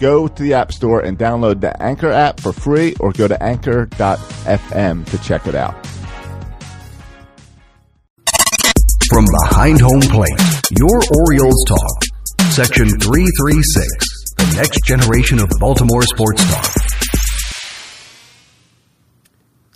Go to the App Store and download the Anchor app for free or go to anchor.fm to check it out. From behind home plate, your Orioles talk. Section 336, the next generation of Baltimore sports talk.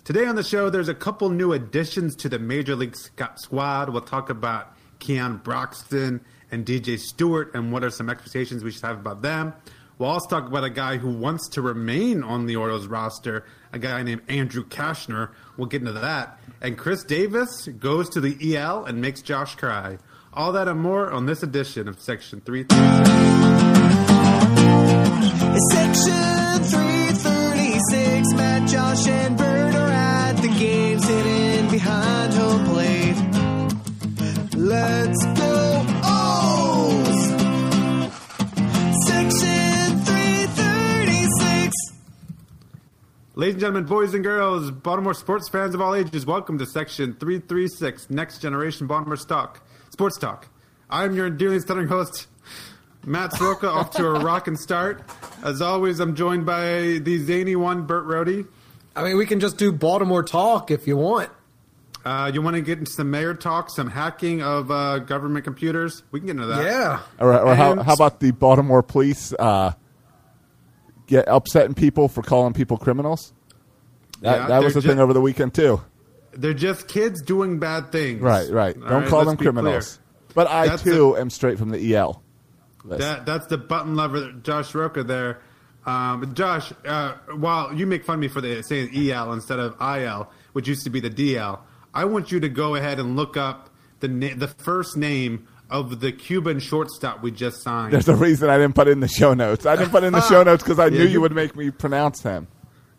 Today on the show, there's a couple new additions to the Major League squad. We'll talk about Keon Broxton and DJ Stewart and what are some expectations we should have about them. We'll also talk about a guy who wants to remain on the Orioles roster, a guy named Andrew Cashner. We'll get into that. And Chris Davis goes to the EL and makes Josh cry. All that and more on this edition of Section 336. Section 336, Matt, Josh, and Bert are at the game, sitting behind home plate. Let's go, Ladies and gentlemen, boys and girls, Baltimore sports fans of all ages, welcome to Section 336, Next Generation Baltimore Stock, Sports Talk. I'm your dearly stuttering host, Matt Soroka, off to a rockin' start. As always, I'm joined by the zany one, Bert Rohde. I mean, we can just do Baltimore talk if you want. Uh, you want to get into some mayor talk, some hacking of uh, government computers? We can get into that. Yeah. Or, or how, how about the Baltimore police uh, get upsetting people for calling people criminals? That, Yeah, that was the they're thing over the weekend too. They're just kids doing bad things. Right, right. All Don't right, call them clear. criminals. But I That's too am straight from the EL. list. That that's the button lever, Josh Roca there. Um, Josh, uh, while you make fun of me for the saying EL instead of IL, which used to be the DL, I want you to go ahead and look up the na- the first name of the Cuban shortstop we just signed. There's a reason I didn't put it in the show notes. I didn't put it in the show notes because I Yeah, knew you, you- would make me pronounce him.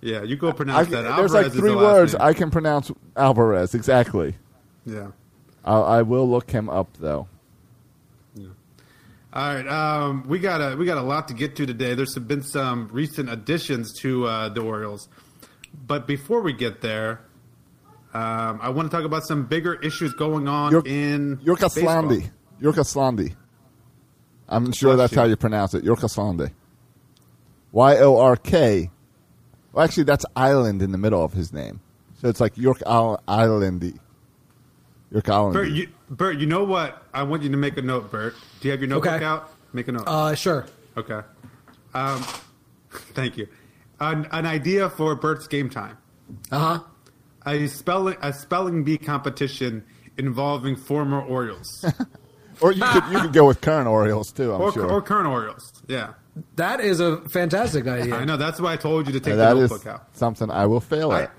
yeah, you go I, pronounce that. there's Alvarez like is the three words name. I can pronounce Alvarez exactly. yeah. I, I will look him up though. All right, um, we got a we got a lot to get to today. There's been some recent additions to uh, the Orioles, but before we get there, um, I want to talk about some bigger issues going on in York, in Yorka baseball. Slandi. Yorka Slandi. I'm sure that's you. how you pronounce it. Yorkaslandi. Y O R K. Well, actually, that's island in the middle of his name. So it's like York Isle- Islandy. York Islandy. Bert, you, Bert, you know what? I want you to make a note, Bert. Do you have your notebook Okay. out? Make a note. Uh, sure. okay. Um, thank you. An, an idea for Bert's game time. Uh huh. A spelling a spelling bee competition involving former Orioles or you could you could go with current Orioles too. I'm or, sure. or current Orioles. Yeah. That is a fantastic idea. I know. That's why I told you to take And the that is notebook out. something I will fail I, at.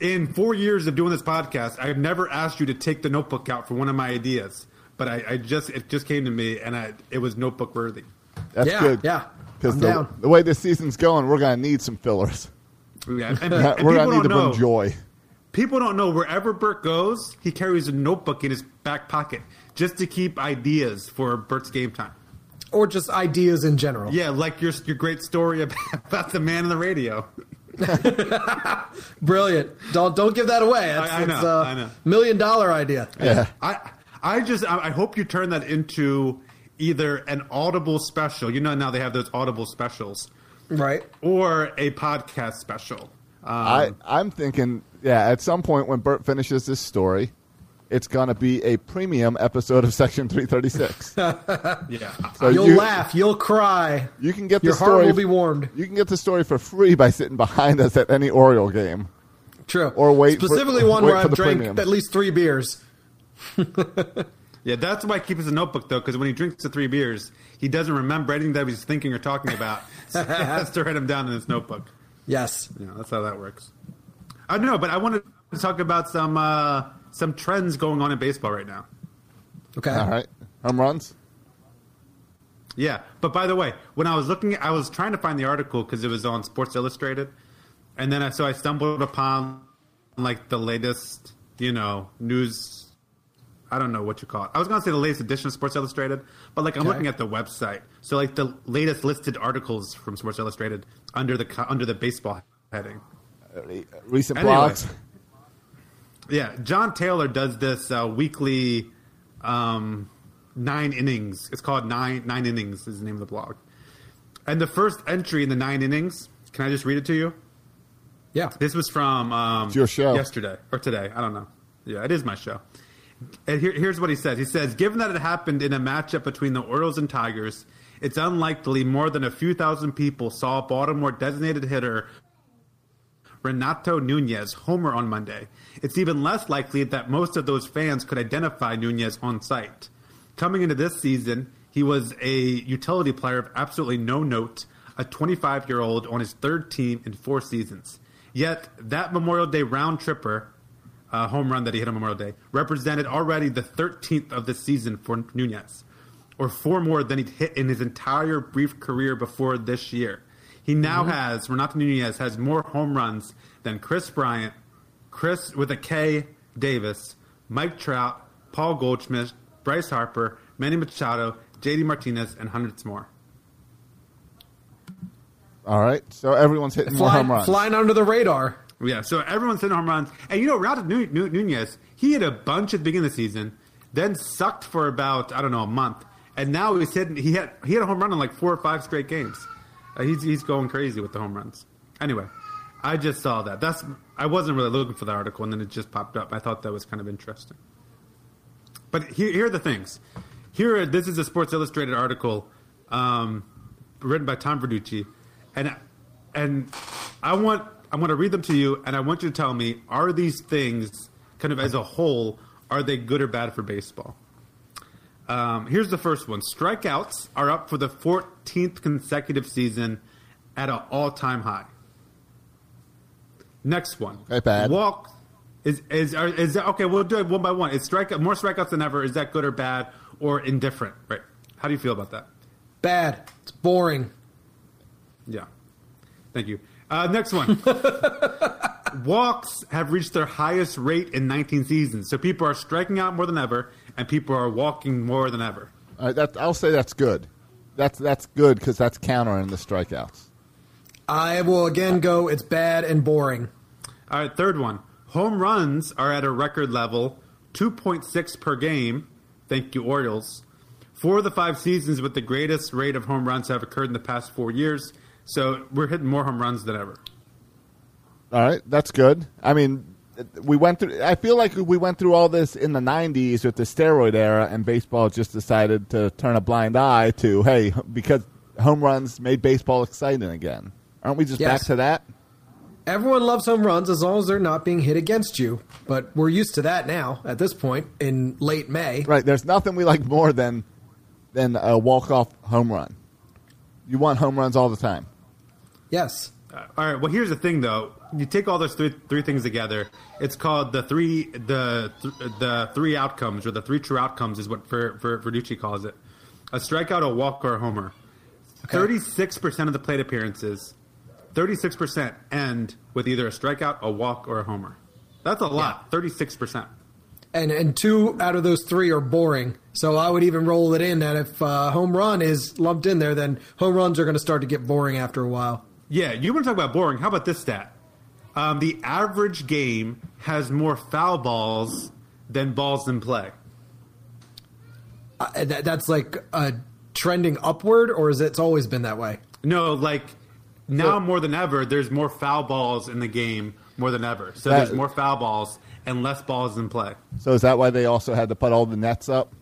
in four years of doing this podcast, I've never asked you to take the notebook out for one of my ideas, but I, I just it just came to me, and I, it was notebook worthy. That's yeah, good. yeah. Because the, down. the way this season's going, we're gonna need some fillers. Yeah, and, We're gonna need don't to bring joy. People don't know wherever Bert goes, he carries a notebook in his back pocket just to keep ideas for Bert's game time. Or just ideas in general. Yeah, like your your great story about, about the man in the radio. Brilliant. Don't don't give that away. It's, I- I know, it's a I know. million dollar idea. Yeah. I I just I, I hope you turn that into either an audible special. You know now they have those audible specials, Right. or a podcast special. Um, I, I'm thinking, yeah, at some point when Bert finishes this story, it's going to be a premium episode of Section 336. yeah, So You'll you, laugh. You'll cry. You can get Your the heart will be warmed. You can get the story for free by sitting behind us at any Oriole game. True. Or wait for- Specifically one wait where I've drank premium. at least three beers. yeah. That's why I keep his notebook though, because when he drinks the three beers, he doesn't remember anything that he's thinking or talking about. so he has to write them down in his notebook. Yes. Yeah, that's how that works. I don't know, but I wanted to talk about some uh, some trends going on in baseball right now. Okay. All right. Home runs? Yeah, but by the way, when I was looking, I was trying to find the article because it was on Sports Illustrated, and then I so I stumbled upon like the latest, you know, news. I don't know what you call it. I was gonna say the latest edition of Sports Illustrated, but like I'm Okay. looking at the website, so like the latest listed articles from Sports Illustrated under the under the baseball heading. Uh, uh, recent Anyway. blogs. Yeah, John Taylor does this uh, weekly um, nine innings. It's called nine nine innings. Is the name of the blog. And the first entry in the nine innings. Can I just read it to you? Yeah. This was from um, your show. yesterday or today. I don't know. Yeah, it is my show. And here, here's what he says. He says, given that it happened in a matchup between the Orioles and Tigers, it's unlikely more than a few thousand people saw Baltimore designated hitter Renato Nunez homer on Monday. It's even less likely that most of those fans could identify Nunez on site. Coming into this season, he was a utility player of absolutely no note, a 25 year old on his third team in four seasons. Yet, that Memorial Day round tripper, uh, home run that he hit on Memorial Day, represented already the 13th of the season for Nunez, or four more than he'd hit in his entire brief career before this year. He now mm-hmm. has Renato Nunez has more home runs than Kris Bryant, Chris with a K Davis, Mike Trout, Paul Goldschmidt, Bryce Harper, Manny Machado, JD Martinez, and hundreds more. All right, so everyone's hitting more home runs. flying under the radar. Yeah, so everyone's hitting home runs. And you know, Renato Nu- Nu- Nunez, he hit a bunch at the beginning of the season, then sucked for about, I don't know, a month. And now he's hitting, he had, he had a home run in like four or five straight games. Uh, he's, he's going crazy with the home runs. Anyway, I just saw that. That's I wasn't really looking for the article, and then it just popped up. I thought that was kind of interesting. But here, here are the things. Here, this is a Sports Illustrated article um, written by Tom Verducci, and and I want I want to read them to you, and I want you to tell me: Are these things, kind of as a whole, are they good or bad for baseball? Um, here's the first one: Strikeouts are up for the 14th consecutive season at an all-time high. Next one: Okay, bad. Walk is is are, is that okay? We'll do it one by one. Is strike more strikeouts than ever? Is that good or bad or indifferent? Right? How do you feel about that? Bad. It's boring. Yeah. Thank you. Uh, next one. Walks have reached their highest rate in 19 seasons. So people are striking out more than ever, and people are walking more than ever. All right, that, I'll say that's good. That's that's good because that's countering the strikeouts. I will again go. It's bad and boring. All right, third one. Home runs are at a record level, 2.6 per game. Thank you, Orioles. Four of the five seasons with the greatest rate of home runs have occurred in the past four years. So we're hitting more home runs than ever. All right, that's good. I mean, we went through. I feel like we went through all this in the '90s with the steroid era, and baseball just decided to turn a blind eye to hey, because home runs made baseball exciting again. Aren't we just Yes. back to that? Everyone loves home runs as long as they're not being hit against you. But we're used to that now at this point in late May. Right. There's nothing we like more than than a walk off home run. You want home runs all the time. Yes. Uh, all right. Well, here's the thing, though. You take all those three, three things together. It's called the three the th- the three outcomes, or the three true outcomes, is what Ver, Ver, Verducci calls it: a strikeout, a walk, or a homer. Thirty six percent of the plate appearances, thirty six percent end with either a strikeout, a walk, or a homer. That's a lot. Thirty six percent. And and two out of those three are boring. So I would even roll it in that if uh, home run is lumped in there, then home runs are going to start to get boring after a while. Yeah, you want to talk about boring? How about this stat? Um, the average game has more foul balls than balls in play. Uh, that, that's like uh, trending upward, or is it, it's always been that way? No, like now more than ever, there's more foul balls in the game more than ever. So That- there's more foul balls and less balls in play. So is that why they also had to put all the nets up?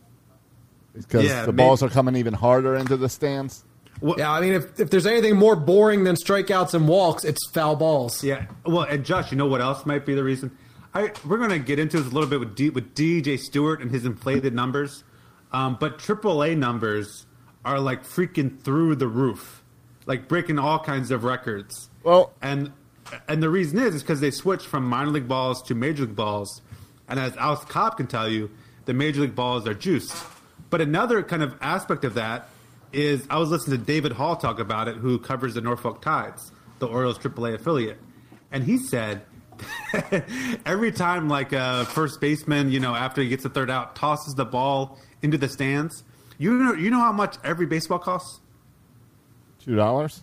Because Yeah, the may- balls are coming even harder into the stands. Well, Yeah, I mean, if, if there's anything more boring than strikeouts and walks, it's foul balls. Yeah. Well, and Josh, you know what else might be the reason? I we're going to get into this a little bit with D, with DJ Stewart and his inflated numbers, um, but AAA numbers are like freaking through the roof, like breaking all kinds of records. Well- and and the reason is is because they switched from minor league balls to major league balls, and as Alex Cobb can tell you, the major league balls are juiced. But another kind of aspect of that is I was listening to David Hall talk about it, who covers the Norfolk Tides, the Orioles AAA affiliate, and he said every time like a first baseman, you know, after he gets the third out, tosses the ball into the stands, you know, you know how much every baseball costs? Two dollars.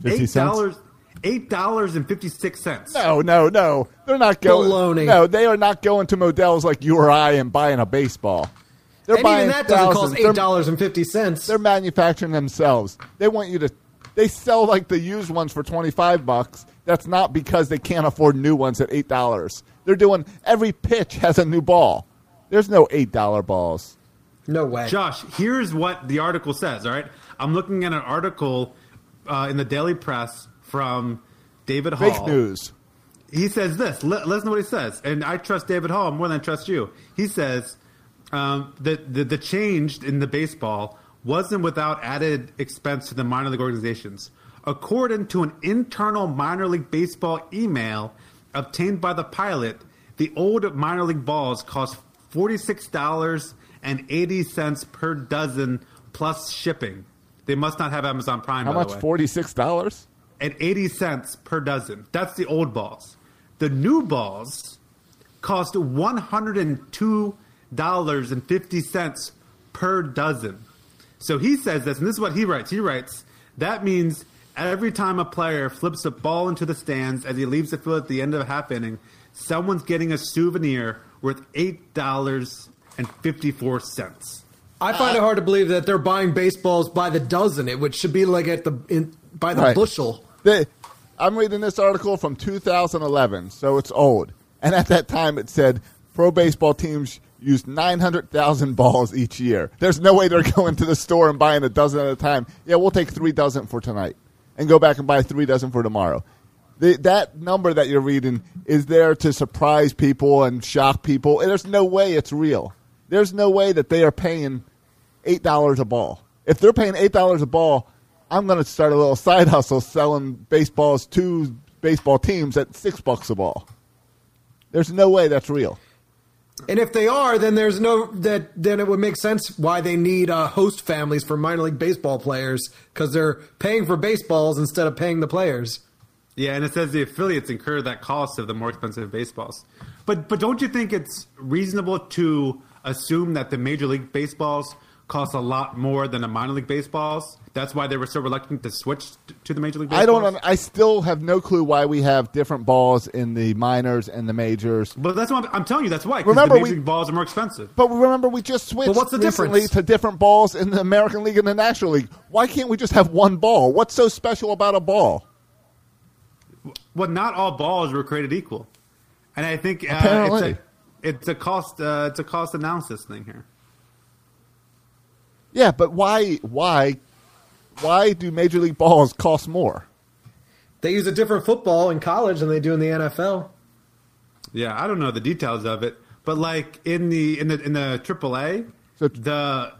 Fifty Eight cents. dollars. Eight dollars and fifty six cents. No, no, no. They're not going. Baloney. No, they are not going to Modell's like you or I and buying a baseball. They're and buying even that doesn't cost thousands. eight They're- dollars and fifty. They're manufacturing themselves. They want you to. They sell like the used ones for twenty five bucks. That's not because they can't afford new ones at eight dollars. They're doing every pitch has a new ball. There's no eight dollar balls. No way. Josh, here's what the article says. All right, I'm looking at an article uh, in the Daily Press from David Hall. Fake news. He says this. Li- listen to what he says, and I trust David Hall more than I trust you. He says um, that the, the change in the baseball wasn't without added expense to the minor league organizations. According to an internal minor league baseball email obtained by the pilot, the old minor league balls cost forty six dollars and eighty cents per dozen plus shipping. They must not have Amazon Prime. How much? Forty six dollars. at 80 cents per dozen. That's the old balls. The new balls cost $102.50 cents per dozen. So he says this, and this is what he writes. He writes, that means every time a player flips a ball into the stands as he leaves the field at the end of a half inning, someone's getting a souvenir worth $8.54. I find it hard to believe that they're buying baseballs by the dozen. It would should be like at the in, by the Right. bushel. They, I'm reading this article from 2011, so it's old. And at that time, it said pro baseball teams use 900,000 balls each year. There's no way they're going to the store and buying a dozen at a time. Yeah, we'll take three dozen for tonight and go back and buy three dozen for tomorrow. The, that number that you're reading is there to surprise people and shock people. And there's no way it's real. There's no way that they are paying eight dollars a ball. If they're paying eight dollars a ball, I'm going to start a little side hustle selling baseballs to baseball teams at six bucks a ball. There's no way that's real. And if they are, then there's no that then it would make sense why they need uh, host families for minor league baseball players because they're paying for baseballs instead of paying the players. Yeah, and it says the affiliates incur that cost of the more expensive baseballs. But but don't you think it's reasonable to assume that the major league baseballs cost a lot more than the minor league baseballs? That's why they were so reluctant to switch to the major league baseballs. I don't. I still have no clue why we have different balls in the minors and the majors. But that's what I'm, I'm telling you. That's why. Remember, the major we- league balls are more expensive. But remember, we just switched what's the difference? to different balls in the American League and the National League. Why can't we just have one ball? What's so special about a ball? Well, not all balls were created equal, and I think uh, Apparently. it's a it's a cost uh, it's a cost analysis thing here. Yeah, but why? Why? Why do Major League balls cost more? They use a different football in college than they do in the NFL. Yeah, I don't know the details of it, but like in the in the in the AAA, So- the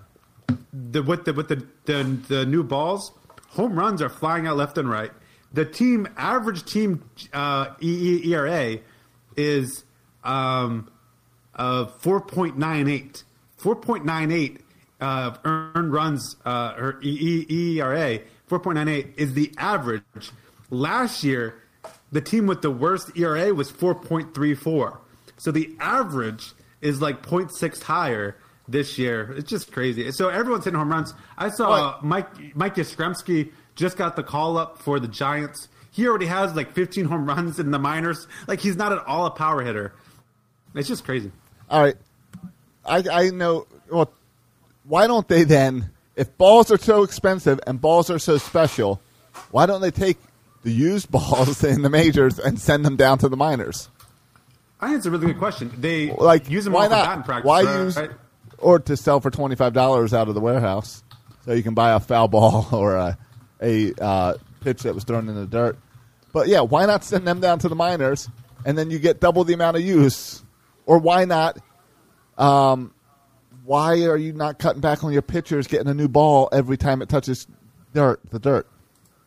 the with the with the, the the new balls, home runs are flying out left and right. The team average team uh, E- E- ERA is um, uh, four point nine eight. Four point nine eight uh, earned runs. Uh, or ERA four point nine eight is the average. Last year, the team with the worst ERA was 4.34. So the average is like 0.6 higher this year. It's just crazy. So everyone's hitting home runs. I saw Right. Mike Mike Yastrzemski just got the call up for the Giants. He already has like 15 home runs in the minors. Like he's not at all a power hitter. It's just crazy. All right, I I know. Well, why don't they then? If balls are so expensive and balls are so special, why don't they take the used balls in the majors and send them down to the minors? I think it's a really good question. They Like, use them why all for not? batting practice. why right? use or to sell for twenty five dollars out of the warehouse, so you can buy a foul ball or a a uh, pitch that was thrown in the dirt. But yeah, why not send them down to the minors and then you get double the amount of use? Or why not? Um, why are you not cutting back on your pitchers getting a new ball every time it touches dirt? The dirt,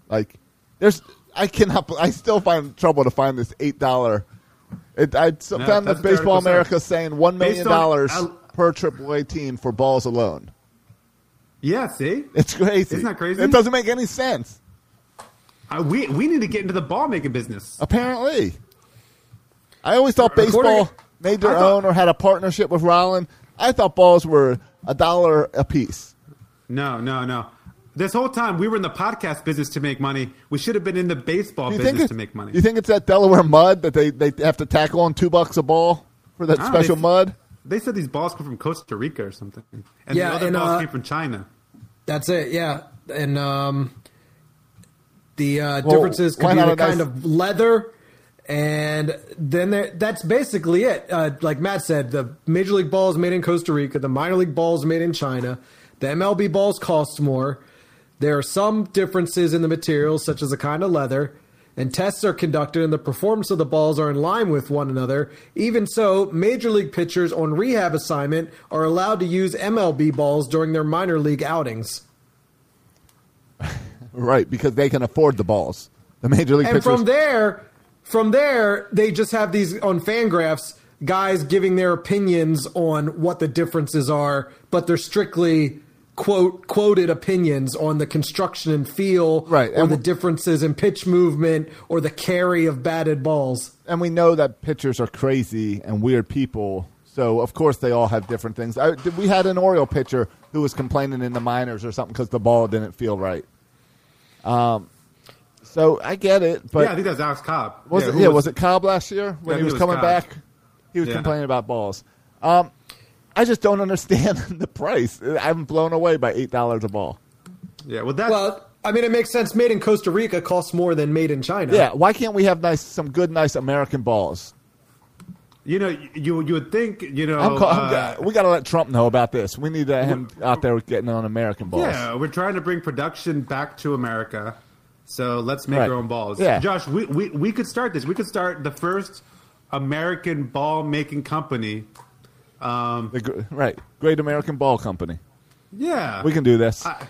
like there's. I cannot. I still find trouble to find this eight dollar. It, I Yeah, found that Baseball America saying one million dollars per AAA team for balls alone. Yeah, see, It's crazy. Isn't that crazy? It doesn't make any sense. uh, we we need to get into the ball making business. Apparently, I always thought baseball made their thought- own or had a partnership with Rollin. I thought balls were a dollar a piece. No, no, no. This whole time we were in the podcast business to make money. We should have been in the baseball You business think, it's, to make money. you think it's that Delaware mud that they, they have to tackle on two bucks a ball for that I special they- mud? They said these balls come from Costa Rica or something, and Yeah, the other and, balls uh, came from China. That's it. Yeah, and um, the uh, Well, differences why could be the a nice- kind of leather, and then there, that's basically it. Uh, like Matt said, the major league ball is made in Costa Rica. The minor league ball is made in China. The MLB balls cost more. There are some differences in the materials, such as the kind of leather, and tests are conducted, and the performance of the balls are in line with one another. Even so, major league pitchers on rehab assignment are allowed to use MLB balls during their minor league outings. Right, because they can afford the balls. The major league and pitchers. from there, from there, they just have these on Fangraphs guys giving their opinions on what the differences are, but they're strictly quote quoted opinions on the construction and feel, Right, or and the differences in pitch movement, or the carry of batted balls. and we know that pitchers are crazy and weird people. So of course they all have different things. I, we had an Oriole pitcher who was complaining in the minors or something because the ball didn't feel right. Um, so I get it, but yeah, I think that was Alex Cobb. was yeah, it? Yeah, was, it Cobb last year when I he was was coming Cobb. back? He was Yeah. complaining about balls. Um, I just don't understand the price. I'm blown away by eight dollars a ball. Yeah, well, that's Well, I mean, it makes sense. Made in Costa Rica costs more than made in China. Yeah, why can't we have nice, some good, nice American balls? you know you you would think you know I'm call, I'm uh, we got to let Trump know about this. We need uh, him out there getting on American balls. yeah we're trying to bring production back to America, so let's make Right. our own balls. Yeah. Josh, we, we we could start this. We could start the first American ball making company. Um, The right, Great American Ball Company. yeah, We can do this. I-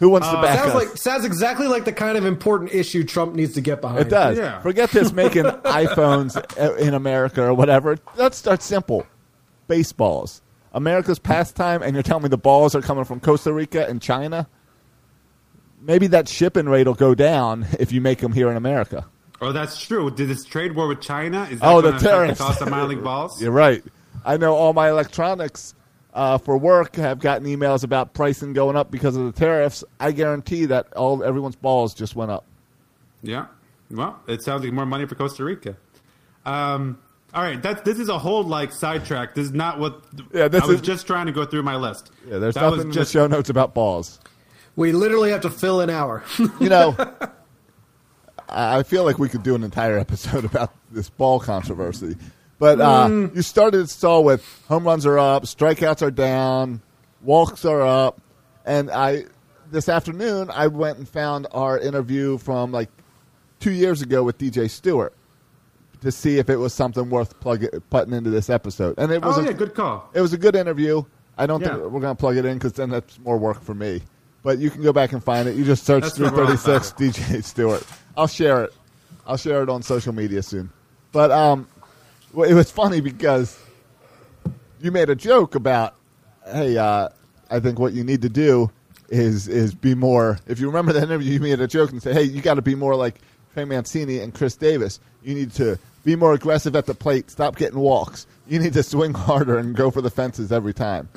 Who wants to uh, back Sounds us? like sounds exactly like the kind of important issue Trump needs to get behind. It does. Yeah. Forget this making iPhones uh, in America or whatever. Let's start simple. Baseballs. America's pastime, and you're telling me the balls are coming from Costa Rica and China? Maybe that shipping rate will go down if you make them here in America. Oh, that's true. Did this trade war with China? Is that Oh, the tariffs. cost of minor balls? You're right. I know all my electronics uh, for work have gotten emails about pricing going up because of the tariffs. I guarantee that all everyone's balls just went up. Yeah. Well, it sounds like more money for Costa Rica. Um, all right, that's this is a whole like sidetrack. This is not what Yeah, this I was is- just trying to go through my list. Yeah, there's that nothing was in just the show notes about balls. We literally have to fill an hour. You know, I feel like we could do an entire episode about this ball controversy. But uh, you started this all with home runs are up, strikeouts are down, walks are up, and I this afternoon I went and found our interview from like two years ago with DJ Stewart to see if it was something worth plug putting into this episode, and it was Oh a, yeah, good call. it was a good interview. I don't Yeah. think we're going to plug it in because then that's more work for me. But you can go back and find it. You just search That's 336 DJ Stewart. I'll share it. I'll share it on social media soon. But um, well, it was funny because you made a joke about, hey, uh, I think what you need to do is is be more. If you remember that interview, you made a joke and said, hey, you got to be more like Trey Mancini and Chris Davis. You need to be more aggressive at the plate. Stop getting walks. You need to swing harder and go for the fences every time.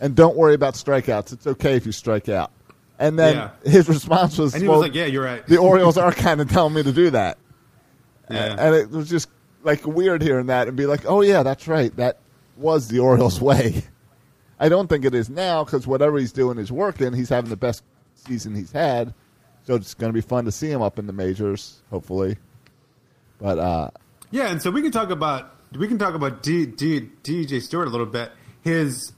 And don't worry about strikeouts. It's okay if you strike out. And then Yeah. his response was, And he well, was like, "Yeah, you're right." the Orioles are kind of telling me to do that. yeah. And it was just like weird hearing that and be like, oh, yeah, that's right. That was the Orioles' way. I don't think it is now because whatever he's doing is working. He's having the best season he's had. So it's going to be fun to see him up in the majors, hopefully. But uh, Yeah, and so we can talk about we can talk about D, D, DJ Stewart a little bit. His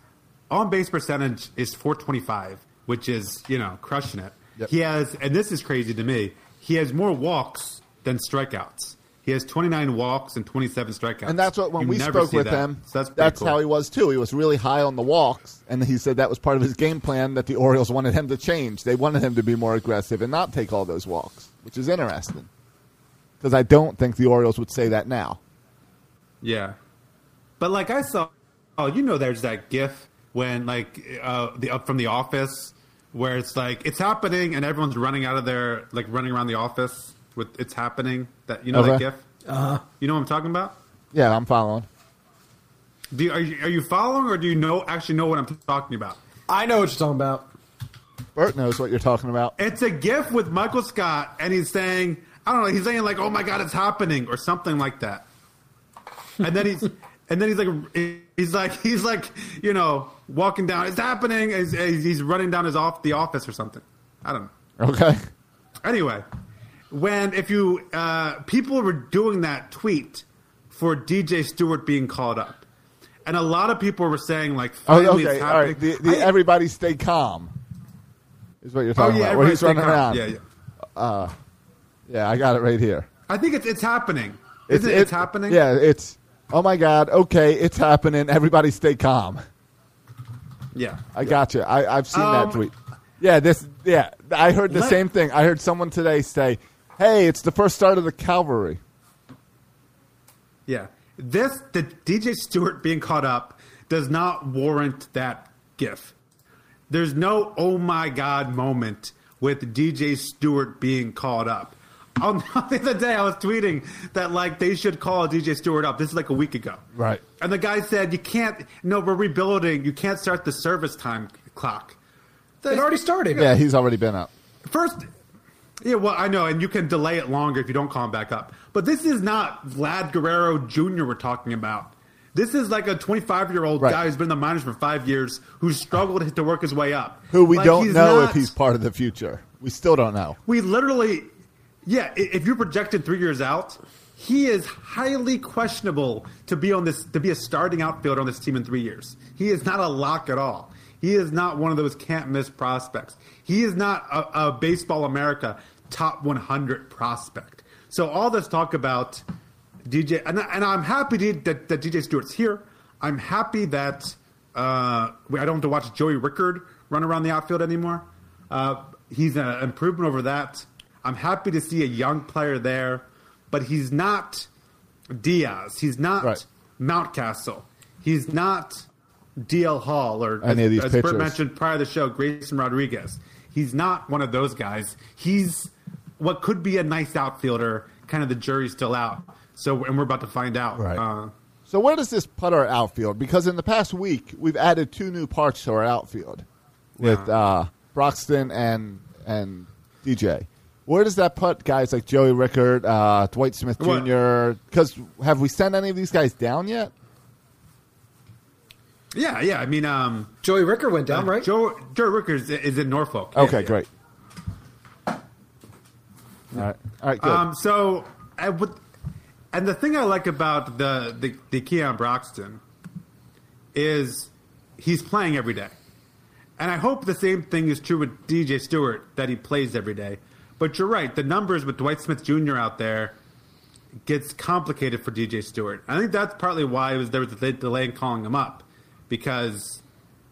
on base percentage is 425, which is you know crushing it. Yep. He has, and this is crazy to me. He has more walks than strikeouts. He has 29 walks and 27 strikeouts. And that's what when You we spoke with that. him, So that's that's, cool. how he was too. He was really high on the walks, and he said that was part of his game plan that the Orioles wanted him to change. They wanted him to be more aggressive and not take all those walks, which is interesting. Because I don't think the Orioles would say that now. Yeah, but like I saw, oh, you know, there's that GIF when like uh, the up from the office where it's like it's happening and everyone's running out of their like running around the office with it's happening. That you know that Okay. gif. Uh, huh. You know what I'm talking about? Yeah, I'm following. Do you, are you are you following or do you know actually know what I'm talking about? I know what you're talking about. Bert knows what you're talking about. It's a gif with Michael Scott and he's saying I don't know. He's saying like, "Oh my god, it's happening" or something like that. And then he's and then he's like he's like he's like you know walking down. It's happening. He's, he's running down his off the office or something. I don't know. Okay. Anyway, when if you uh, people were doing that tweet for DJ Stewart being called up, and a lot of people were saying like, Oh, okay. it's happening. right. The, the I- everybody stay calm. Is what you're oh talking yeah, about. Where he's running calm. around. Yeah, yeah. Yeah, I got it right here. I think it's it's happening. Isn't it, it's happening? Yeah, it's. Oh my God. Okay, it's happening. Everybody stay calm. yeah. I got you. I, I've seen Um, that tweet. Yeah, this. Yeah, I heard the Let- same thing. I heard someone today say, "Hey, it's the first start of the cavalry." Yeah. This the DJ Stewart being caught up does not warrant that gif. There's no oh my god moment with DJ Stewart being caught up. Oh, the other day I was tweeting that like they should call DJ Stewart up. This is like a week ago. Right. And the guy said you can't no, we're rebuilding. You can't start the service time clock. It already started. Yeah, he's already been up. First, yeah, well, I know, and you can delay it longer if you don't call him back up. But this is not Vlad Guerrero Jr. we're talking about. This is like a 25 year old Right. guy who's been in the minors for five years, who struggled to work his way up. Who we Like, don't know not- if he's part of the future. We still don't know. We literally, yeah. If you're projected three years out, he is highly questionable to be on this to be a starting outfielder on this team in three years. He is not a lock at all. He is not one of those can't miss prospects. He is not a, a baseball America top 100 prospect. So all this talk about DJ, and, and I'm happy to, that, that DJ Stewart's here. I'm happy that uh, I don't have to watch Joey Rickard run around the outfield anymore. Uh, he's an improvement over that. I'm happy to see a young player there, but he's not Diaz. He's not Right. Mountcastle. He's not DL Hall or Any as, of these as Bert mentioned prior to the show, Grayson Rodriguez. He's not one of those guys. He's what could be a nice outfielder. Kind of the jury's still out. So, and we're about to find out. Right. Uh, So where does this put our outfield? Because in the past week we've added two new parts to our outfield with Yeah. uh, Broxton and and DJ. Where does that put guys like Joey Rickard, uh, Dwight Smith Jr.? Because have we sent any of these guys down yet? yeah, yeah. I mean, um, Joey Ricker went down, right? Joe Joe Rickers is, is in Norfolk. Yeah, Okay, yeah. great. All right, all right, good. Um, so, I would, and the thing I like about the the, the Keon Broxton is he's playing every day, and I hope the same thing is true with DJ Stewart that he plays every day. But you're right, the numbers with Dwight Smith Jr. out there gets complicated for DJ Stewart. I think that's partly why it was there was a delay in calling him up because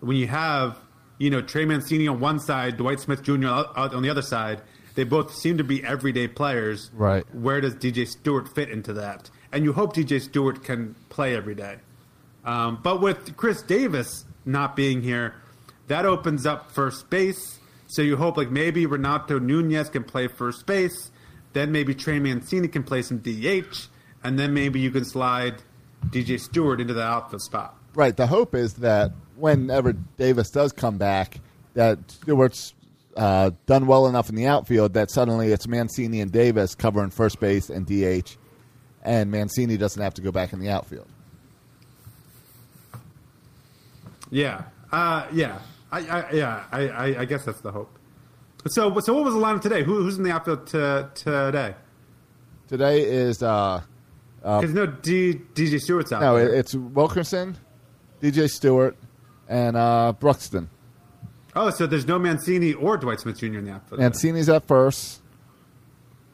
when you have you know Trey Mancini on one side, Dwight Smith Jr. on the other side, they both seem to be everyday players. Right. Where does DJ Stewart fit into that? And you hope DJ Stewart can play every day. Um, but with Chris Davis not being here, that opens up first base. So you hope like maybe Renato Nunez can play first base, then maybe Trey Mancini can play some DH, and then maybe you can slide DJ Stewart into the outfield spot. Right. The hope is that whenever Davis does come back, that Stewart's uh, done well enough in the outfield that suddenly it's Mancini and Davis covering first base and DH, and Mancini doesn't have to go back in the outfield. Yeah, uh, yeah, I, I yeah, I, I, I guess that's the hope. So, so what was the lineup today? Who, who's in the outfield to, today? Today is uh, Because no D, DJ Stewart's out no, there. it's Wilkerson, DJ Stewart, and uh, Broxton. oh, so there's no Mancini or Dwight Smith Jr. in the outfield. Mancini's at first.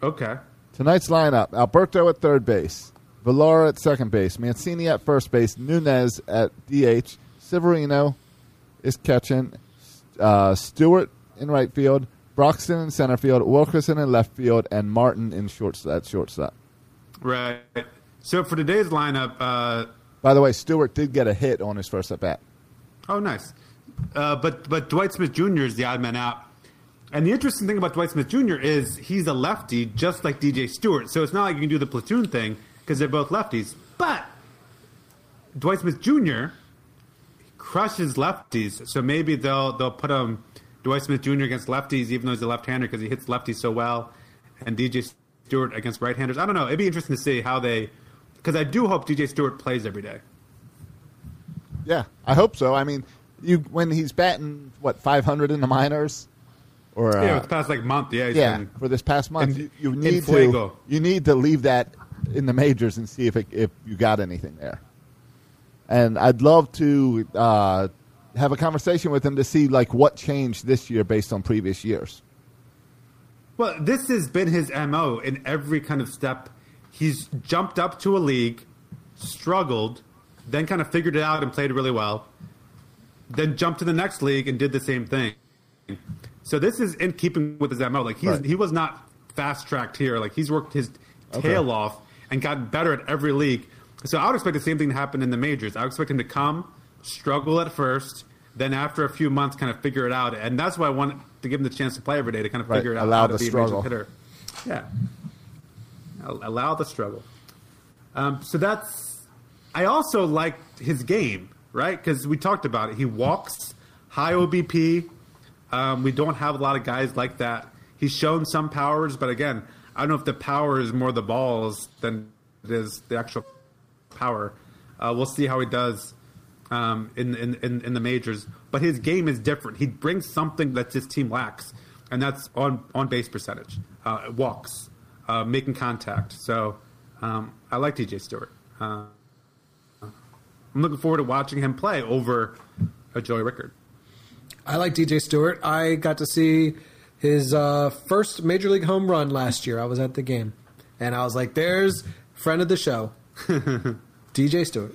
Okay. Tonight's lineup: Alberto at third base, Villar at second base, Mancini at first base, Nunez at DH, Severino is catching, uh, Stewart in right field, Broxton in center field, Wilkerson in left field, and Martin in short at shortstop. Right. So for today's lineup, uh, By the way, Stewart did get a hit on his first at bat. oh, nice. uh, but but Dwight Smith Jr. is the odd man out. And the interesting thing about Dwight Smith Jr. is he's a lefty, just like DJ Stewart. So it's not like you can do the platoon thing because they're both lefties. But Dwight Smith Jr. crushes lefties, so maybe they'll they'll put him Dwight Smith Jr. against lefties, even though he's a left-hander because he hits lefties so well, and DJ Stewart against right-handers. I don't know. It'd be interesting to see how they, because I do hope DJ Stewart plays every day. Yeah, I hope so. I mean, you when he's batting what 500 in the minors, or uh, yeah, it's past like month. Yeah, yeah, been- for this past month, in- you, you need to you need to leave that in the majors and see if it, if you got anything there. And I'd love to uh, have a conversation with him to see like what changed this year based on previous years. Well, this has been his MO in every kind of step. He's jumped up to a league, struggled, then kind of figured it out and played really well, then jumped to the next league and did the same thing. So this is in keeping with his MO. Like he's Right. he was not fast tracked here. Like he's worked his Okay. tail off and gotten better at every league. So I would expect the same thing to happen in the majors. I would expect him to come, struggle at first, then after a few months, kind of figure it out. And that's why I want to give him the chance to play every day to kind of Right. figure it out. Allow how the to be a struggle. major hitter. Yeah. Allow the struggle. Um, so that's. I also like his game, right? Because we talked about it. He walks, high OBP. Um, we don't have a lot of guys like that. He's shown some powers, but again, I don't know if the power is more the balls than it is the actual power. Uh, we'll see how he does um, in, in, in in the majors. But his game is different. He brings something that this team lacks, and that's on on base percentage, uh, walks, uh, making contact. So um, I like DJ Stewart. Uh, I'm looking forward to watching him play over a Joey Rickard. I like DJ Stewart. I got to see his uh, first major league home run last year. I was at the game, and I was like, "There's friend of the show, DJ Stewart."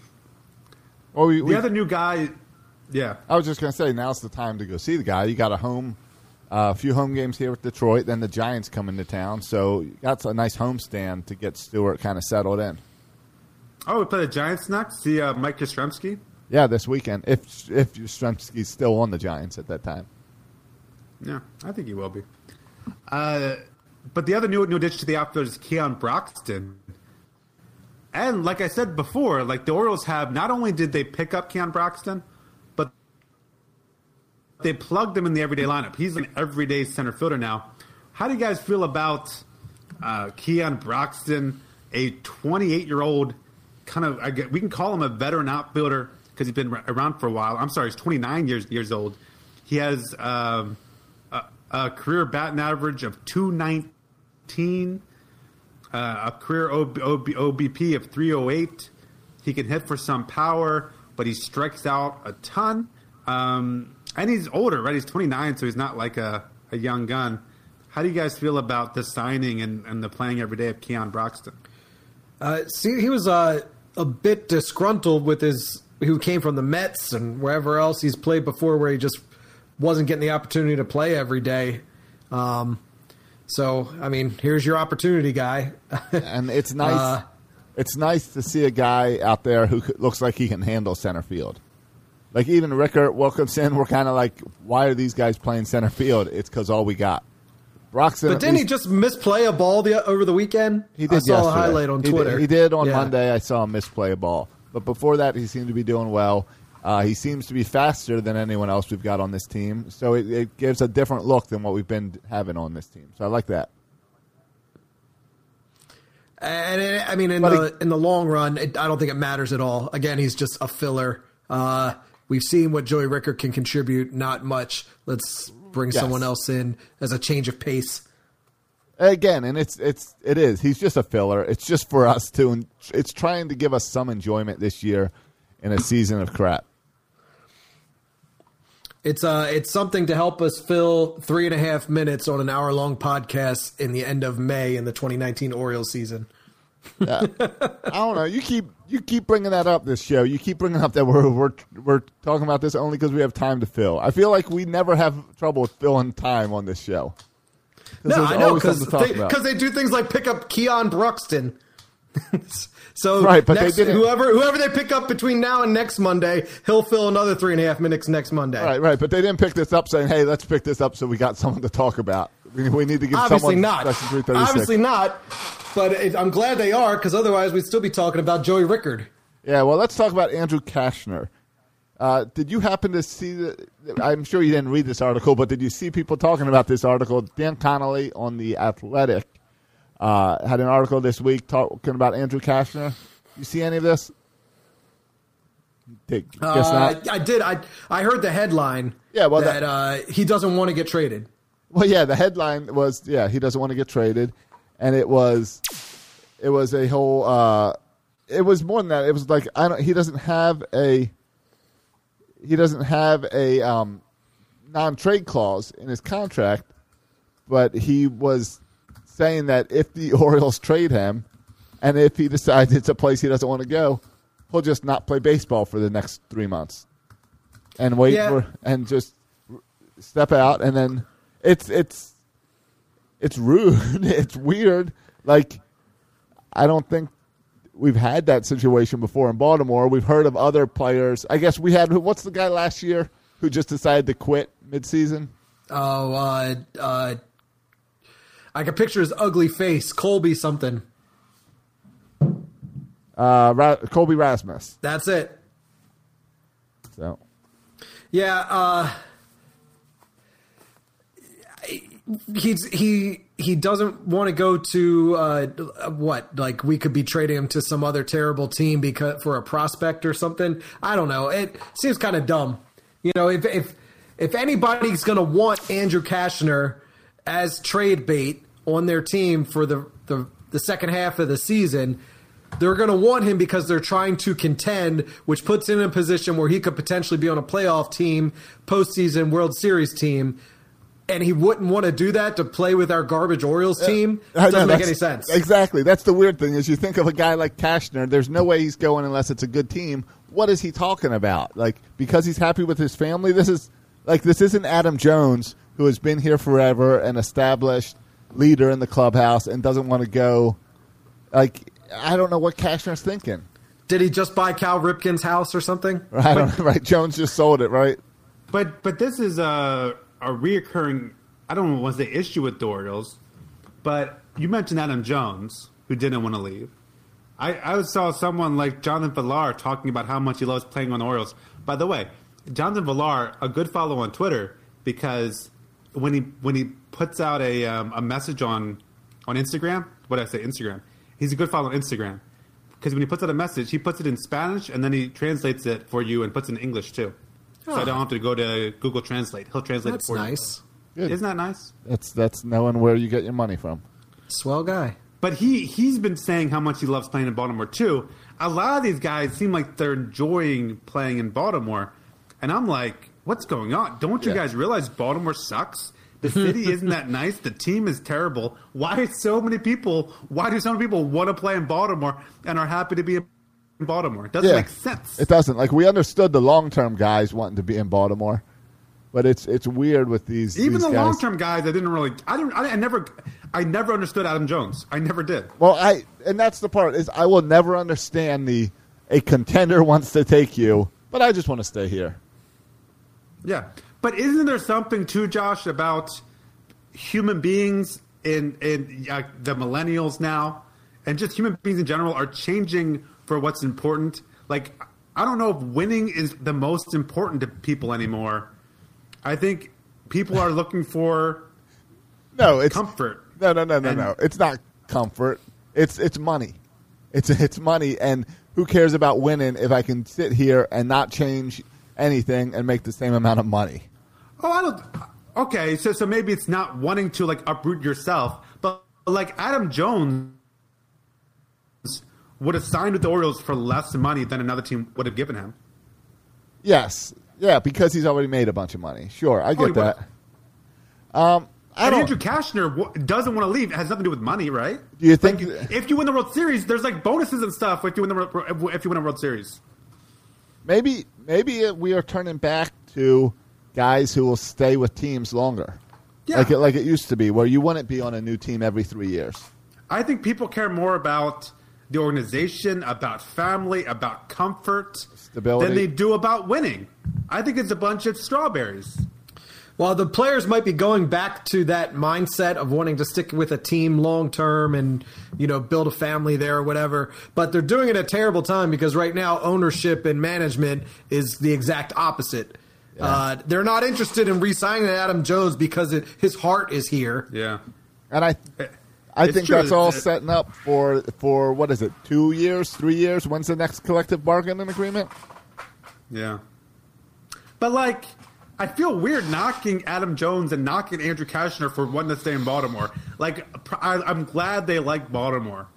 Well, we, The we, other new guy, yeah, I was just going to say now's the time to go see the guy. You got a home, uh, a few home games here with Detroit. Then the Giants come into town, so that's a nice homestand to get Stewart kind of settled in. Oh, we play the Giants next. See uh, Mike Yastrzemski. Yeah, this weekend if if Yastrzemski's still on the Giants at that time. Yeah, I think he will be. Uh, but the other new new addition to the outfield is Keon Broxton. And like I said before, like the Orioles have not only did they pick up Keon Broxton, but they plugged him in the everyday lineup. He's an everyday center fielder now. How do you guys feel about uh, Keon Broxton, a 28 year old kind of? I get, we can call him a veteran outfielder because he's been around for a while. I'm sorry, he's 29 years years old. He has um, a, a career batting average of 219, uh, a career OB, OB, OBP of 308. He can hit for some power, but he strikes out a ton. Um, and he's older, right? He's 29, so he's not like a, a young gun. How do you guys feel about the signing and, and the playing every day of Keon Broxton? Uh, see, he was uh, a bit disgruntled with his. Who came from the Mets and wherever else he's played before, where he just wasn't getting the opportunity to play every day. Um, so, I mean, here's your opportunity, guy. and it's nice. Uh, it's nice to see a guy out there who looks like he can handle center field. Like even Rickard Wilkerson, we're kind of like, why are these guys playing center field? It's because all we got. Broxton, but didn't he just misplay a ball the, over the weekend? He did I saw yesterday. a highlight on He did- Twitter. He did, on Yeah. Monday. I saw him misplay a ball, but before that, he seemed to be doing well. Uh, he seems to be faster than anyone else we've got on this team, so it, it gives a different look than what we've been having on this team. So I like that. And it, I mean, in But the in the long run, it, I don't think it matters at all. Again, he's just a filler. Uh, we've seen what Joey Ricker can contribute. Not much. Let's bring Yes. someone else in as a change of pace. Again, and it's it's it is. He's just a filler. It's just for us to. It's trying to give us some enjoyment this year in a season of crap. It's uh, it's something to help us fill three and a half minutes on an hour long podcast in the end of May in the 2019 Orioles season. I don't know. You keep you keep bringing that up this show. You keep bringing up that we're we're we're talking about this only because we have time to fill. I feel like we never have trouble with filling time on this show. No, I know because something to talk about. they, do things like pick up Keon Broxton. so Right, but they next- whoever whoever they pick up between now and next Monday, he'll fill another three and a half minutes next Monday. Right, right. But they didn't pick this up saying, "Hey, let's pick this up so we got someone to talk about." We, we need to give Obviously someone not. Obviously not. But it, I'm glad they are because otherwise we'd still be talking about Joey Rickard. Yeah, well, let's talk about Andrew Cashner. Uh, did you happen to see the? I'm sure you didn't read this article, but did you see people talking about this article? Dan Connolly on the Athletic uh, had an article this week talking about Andrew Cashner. You see any of this? Did, guess Uh, not. I did. I I heard the headline. Yeah, well, that, that- uh, he doesn't want to get traded. Well, yeah, the headline was yeah he doesn't want to get traded, and it was it was a whole uh, it was more than that. It was like I don't he doesn't have a he doesn't have a um, non trade clause in his contract, but he was saying that if the Orioles trade him, and if he decides it's a place he doesn't want to go, he'll just not play baseball for the next three months, and wait Yeah. for and just step out, and then it's it's it's rude, it's weird. Like I don't think we've had that situation before in Baltimore. We've heard of other players. I guess we had what's the guy last year who just decided to quit midseason? Oh, uh, uh, I can picture his ugly face, Colby something. Uh, Ra- Colby Rasmus. That's it. So Yeah, uh he's he he doesn't want to go to uh what like we could be trading him to some other terrible team because for a prospect or something. I don't know. It seems kind of dumb. You know, if if if anybody's going to want Andrew Cashner as trade bait on their team for the the, the second half of the season, they're going to want him because they're trying to contend, which puts him in a position where he could potentially be on a playoff team, postseason World Series team. And he wouldn't want to do that to play with our garbage Orioles uh, team. I know, Doesn't make any sense. Exactly. That's the weird thing is you think of a guy like Cashner. There's no way he's going unless it's a good team. What is he talking about? Like because he's happy with his family. This is like this isn't Adam Jones who has been here forever, and established leader in the clubhouse, and doesn't want to go. Like I don't know what Cashner's thinking. Did he just buy Cal Ripken's house or something? I don't know. Right? Jones just sold it. Right? But but this is a a reoccurring. I don't know what's the issue with the Orioles, but you mentioned Adam Jones who didn't want to leave. I, I saw someone like Jonathan Villar talking about how much he loves playing on the Orioles. By the way, Jonathan Villar, a good follow on Twitter because when he when he puts out a um, a message on on Instagram, what did I say Instagram, he's a good follow on Instagram because when he puts out a message, he puts it in Spanish and then he translates it for you and puts it in English too. So I don't have to go to Google Translate. He'll translate That's it for nice. you. Isn't that nice? That's that's knowing where you get your money from. Swell guy. But he he's been saying how much he loves playing in Baltimore too. A lot of these guys seem like they're enjoying playing in Baltimore, and I'm like, what's going on? Don't you Yeah. guys realize Baltimore sucks? The city isn't that nice. The team is terrible. Why so many people? Why do so many people want to play in Baltimore and are happy to be in Baltimore? It doesn't Yeah. make sense. It doesn't. Like we understood the long term guys wanting to be in Baltimore, but it's it's weird with these Even these the long term guys, I didn't really. I didn't. I, I never. I never understood Adam Jones. I never did. Well, I and that's the part is I will never understand the a contender wants to take you, but I just want to stay here. Yeah, but isn't there something too, Josh, about human beings in in uh, the millennials now, and just human beings in general are changing for what's important? Like, I don't know if winning is the most important to people anymore. I think people are looking for No, it's comfort. No, no, no, no, And- no. It's not comfort. It's it's money. It's it's money, and who cares about winning if I can sit here and not change anything and make the same amount of money? Oh, I don't. Okay, so so maybe it's not wanting to like uproot yourself, but like Adam Jones would have signed with the Orioles for less money than another team would have given him. Yes, yeah, because he's already made a bunch of money. Sure, I Oh, get that. Um, I And don't. Andrew Cashner w- doesn't want to leave. It has nothing to do with money, right? Do you think- Like, if you win the World Series, there's like bonuses and stuff if you win the if you win a World Series. maybe maybe we are turning back to guys who will stay with teams longer. Yeah. Like it like it used to be, where you wouldn't be on a new team every three years. I think people care more about the organization, about family, about comfort Stability. than they do about winning. I think it's a bunch of strawberries. Well, the players might be going back to that mindset of wanting to stick with a team long term and you know build a family there or whatever. But they're doing it at a terrible time because right now ownership and management is the exact opposite. Uh, they're not interested in re-signing Adam Jones because it, his heart is here. Yeah. And I, I It's think true. that's all It's- setting up for for what is it? Two years, three years? When's the next collective bargaining agreement? Yeah. But like, I feel weird knocking Adam Jones and knocking Andrew Cashner for wanting to stay in Baltimore. Like, I, I'm glad they like Baltimore.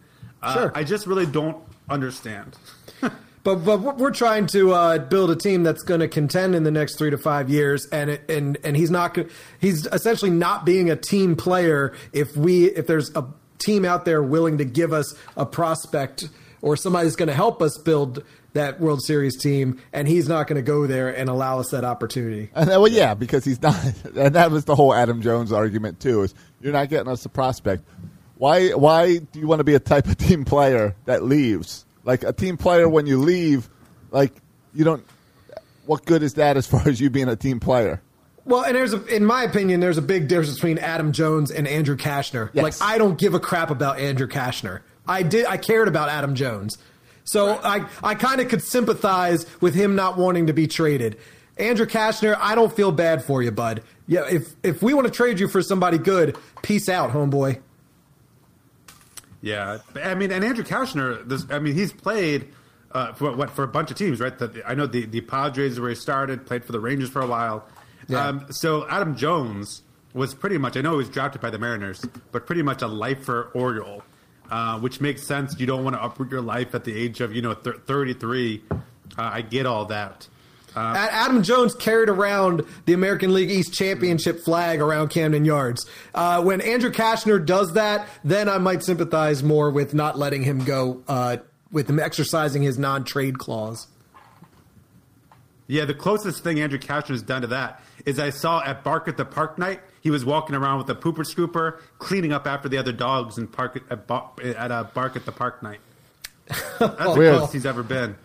Uh, Sure. I just really don't understand. But but we're- we're trying to uh, build a team that's going to contend in the next three to five years, and it, and and he's not he's essentially not being a team player if we if there's a team out there willing to give us a prospect or somebody that's going to help us build that World Series team, and he's not going to go there and allow us that opportunity. And then, well, yeah, because he's not. And that was the whole Adam Jones argument too. Is you're not getting us a prospect. Why? Why do you want to be a type of team player that leaves? Like a team player, when you leave, like you don't. What good is that as far as you being a team player? Well, and there's a, in my opinion, there's a big difference between Adam Jones and Andrew Cashner. Yes. Like, I don't give a crap about Andrew Cashner. I did, I cared about Adam Jones, so I, I kind of could sympathize with him not wanting to be traded. Andrew Cashner, I don't feel bad for you, bud. Yeah, if if we want to trade you for somebody good, peace out, homeboy. Yeah, I mean, and Andrew Cashner, this, I mean, he's played uh, for what for a bunch of teams, right? The, I know the the Padres where he started, played for the Rangers for a while. Yeah. Um, so Adam Jones was pretty much, I know he was drafted by the Mariners, but pretty much a lifer Oriole, uh, which makes sense. You don't want to uproot your life at the age of you know thir- thirty three. Uh, I get all that. A- Adam Jones carried around the American League East Championship flag around Camden Yards. Uh, when Andrew Cashner does that, then I might sympathize more with not letting him go, uh, with him exercising his non-trade clause. Yeah, the closest thing Andrew Cashner has done to that is I saw at Bark at the Park night. He was walking around with a pooper scooper, cleaning up after the other dogs and park at, at, at a Bark at the Park night. That's the Weird. closest he's ever been.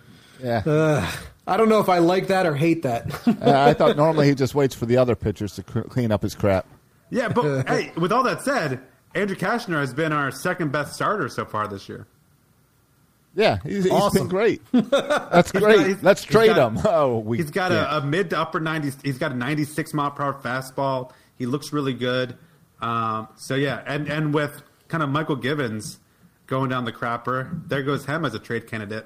Yeah, I don't know if I like that or hate that. Uh, I thought normally he just waits for the other pitchers to c- clean up his crap. Yeah, but hey, with all that said, Andrew Cashner has been our second best starter so far this year. Yeah, he's, he's Awesome. been great. That's got- great. Let's trade got- him. Oh, we. He's got yeah. a, a mid to upper 90s. He's got a 96 mile per hour fastball. He looks really good. Um, so yeah, and and with kind of Mychal Givens going down the crapper, there goes him as a trade candidate.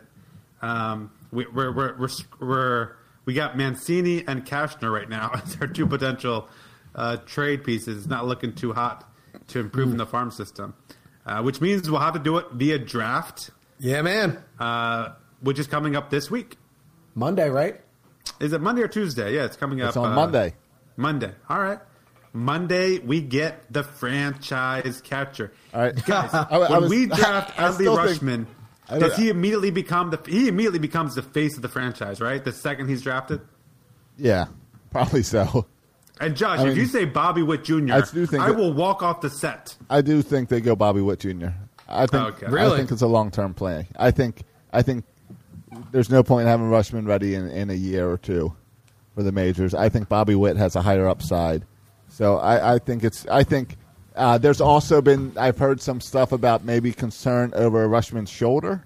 Um, we, we're, we're we're we're we got Mancini and Cashner right now as our two potential uh, trade pieces. It's not looking too hot to improve in the farm system, uh, which means we'll have to do it via draft, yeah, man. uh, which is coming up this week. Monday, right? Is it Monday or Tuesday? Yeah, it's coming up. It's on uh, Monday. Monday. All right. Monday, we get the franchise catcher. All right. Guys, I- I when was- we draft Adley think- Rutschman, I does don't- he immediately become the he immediately becomes the face of the franchise, right? The second he's drafted. Yeah, probably so. And Josh, I if mean, you say Bobby Witt Jr., I I, do think that- will walk off the set. I do think they go Bobby Witt Jr. I think. Okay. I Really? think it's a long term play. I think. I think there's no point in having Rutschman ready in, in a year or two for the majors. I think Bobby Witt has a higher upside. So I, I think it's. I think uh, there's also been. I've heard some stuff about maybe concern over Rutschman's shoulder.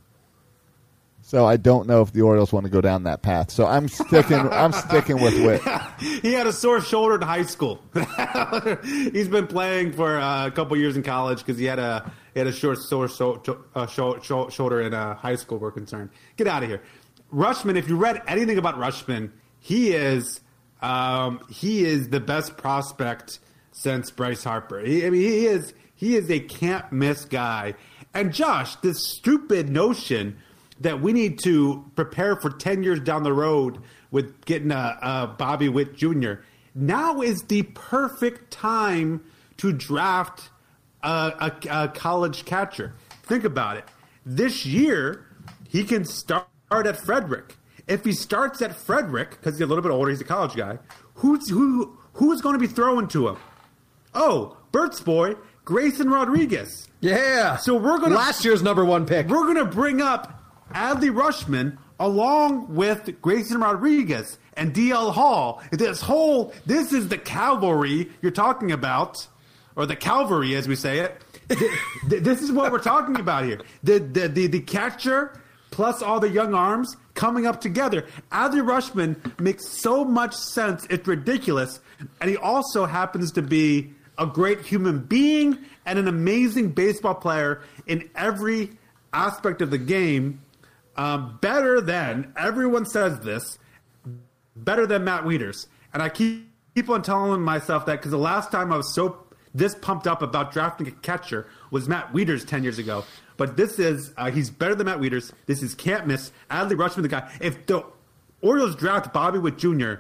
So I don't know if the Orioles want to go down that path. So I'm sticking. I'm sticking with Witt. He had a sore shoulder in high school. He's been playing for uh, a couple years in college because he had a he had a short sore so, uh, sho- sho- shoulder in uh, high school. We're concerned. Get out of here, Rutschman. If you read anything about Rutschman, he is um, he is the best prospect since Bryce Harper. He, I mean, he is he is a can't miss guy. And Josh, this stupid notion that we need to prepare for 10 years down the road with getting a, a Bobby Witt Jr. Now is the perfect time to draft a, a, a college catcher. Think about it. This year, he can start at Frederick. If he starts at Frederick, because he's a little bit older, he's a college guy, who's, who, who is going to be throwing to him? Oh, Bert's boy, Grayson Rodriguez. Yeah. So we're gonna- last year's number one pick. We're going to bring up Adley Rutschman along with Grayson Rodriguez and DL Hall. This whole this is the cavalry you're talking about, or the cavalry as we say it. Th- th- this is what we're talking about here. The, the the the catcher plus all the young arms coming up together. Adley Rutschman makes so much sense. It's ridiculous, and he also happens to be a great human being and an amazing baseball player in every aspect of the game. Um, better than everyone says this better than Matt Wieters. And I keep, keep on telling myself that because the last time I was so this pumped up about drafting a catcher was Matt Wieters 10 years ago. But this is, uh, he's better than Matt Wieters. This is can't miss. Adley Rutschman, the guy. If the Orioles draft Bobby Witt Jr.,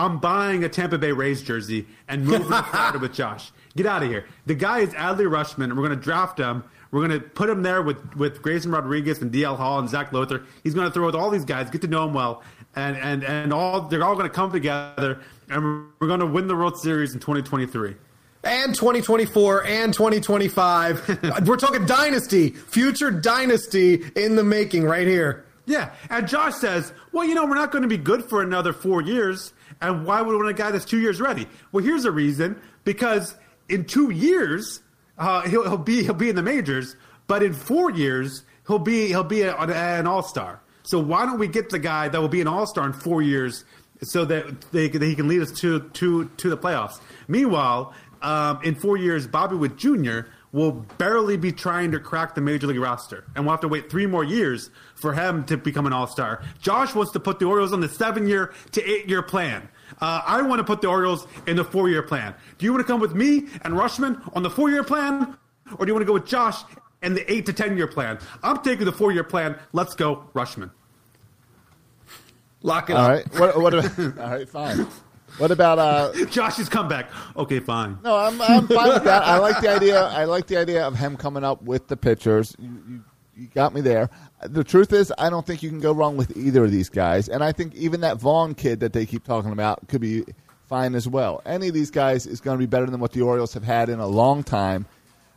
I'm buying a Tampa Bay Rays jersey and moving Florida with Josh. Get out of here. The guy is Adley Rutschman, and we're going to draft him. We're going to put him there with, with Grayson Rodriguez and DL Hall and Zach Lowther. He's going to throw with all these guys, get to know him well, and and and all they're all going to come together, and we're going to win the World Series in 2023. and 2024 and 2025. We're talking dynasty, future dynasty in the making right here. Yeah, and Josh says, "Well, you know, we're not going to be good for another four years, and why would we want a guy that's two years ready?" Well, here's a reason: because in two years, uh, he'll, he'll be he'll be in the majors, but in four years, he'll be he'll be a, an all star. So why don't we get the guy that will be an all star in four years, so that they that he can lead us to to to the playoffs? Meanwhile, um, in four years, Bobby Witt Jr. will barely be trying to crack the major league roster, and we'll have to wait three more years for him to become an all star. Josh wants to put the Orioles on the seven year to eight year plan. Uh, I want to put the Orioles in the four year plan. Do you want to come with me and Rutschman on the four year plan, or do you want to go with Josh and the eight to ten year plan? I'm taking the four year plan. Let's go, Rutschman. Lock it all up. Right. What, what, all right, fine. What about uh Josh's comeback. Okay, fine. No, I'm, I'm fine with that. I like the idea. I like the idea of him coming up with the pitchers. You, you, you got me there. The truth is, I don't think you can go wrong with either of these guys, and I think even that Vaughn kid that they keep talking about could be fine as well. Any of these guys is going to be better than what the Orioles have had in a long time.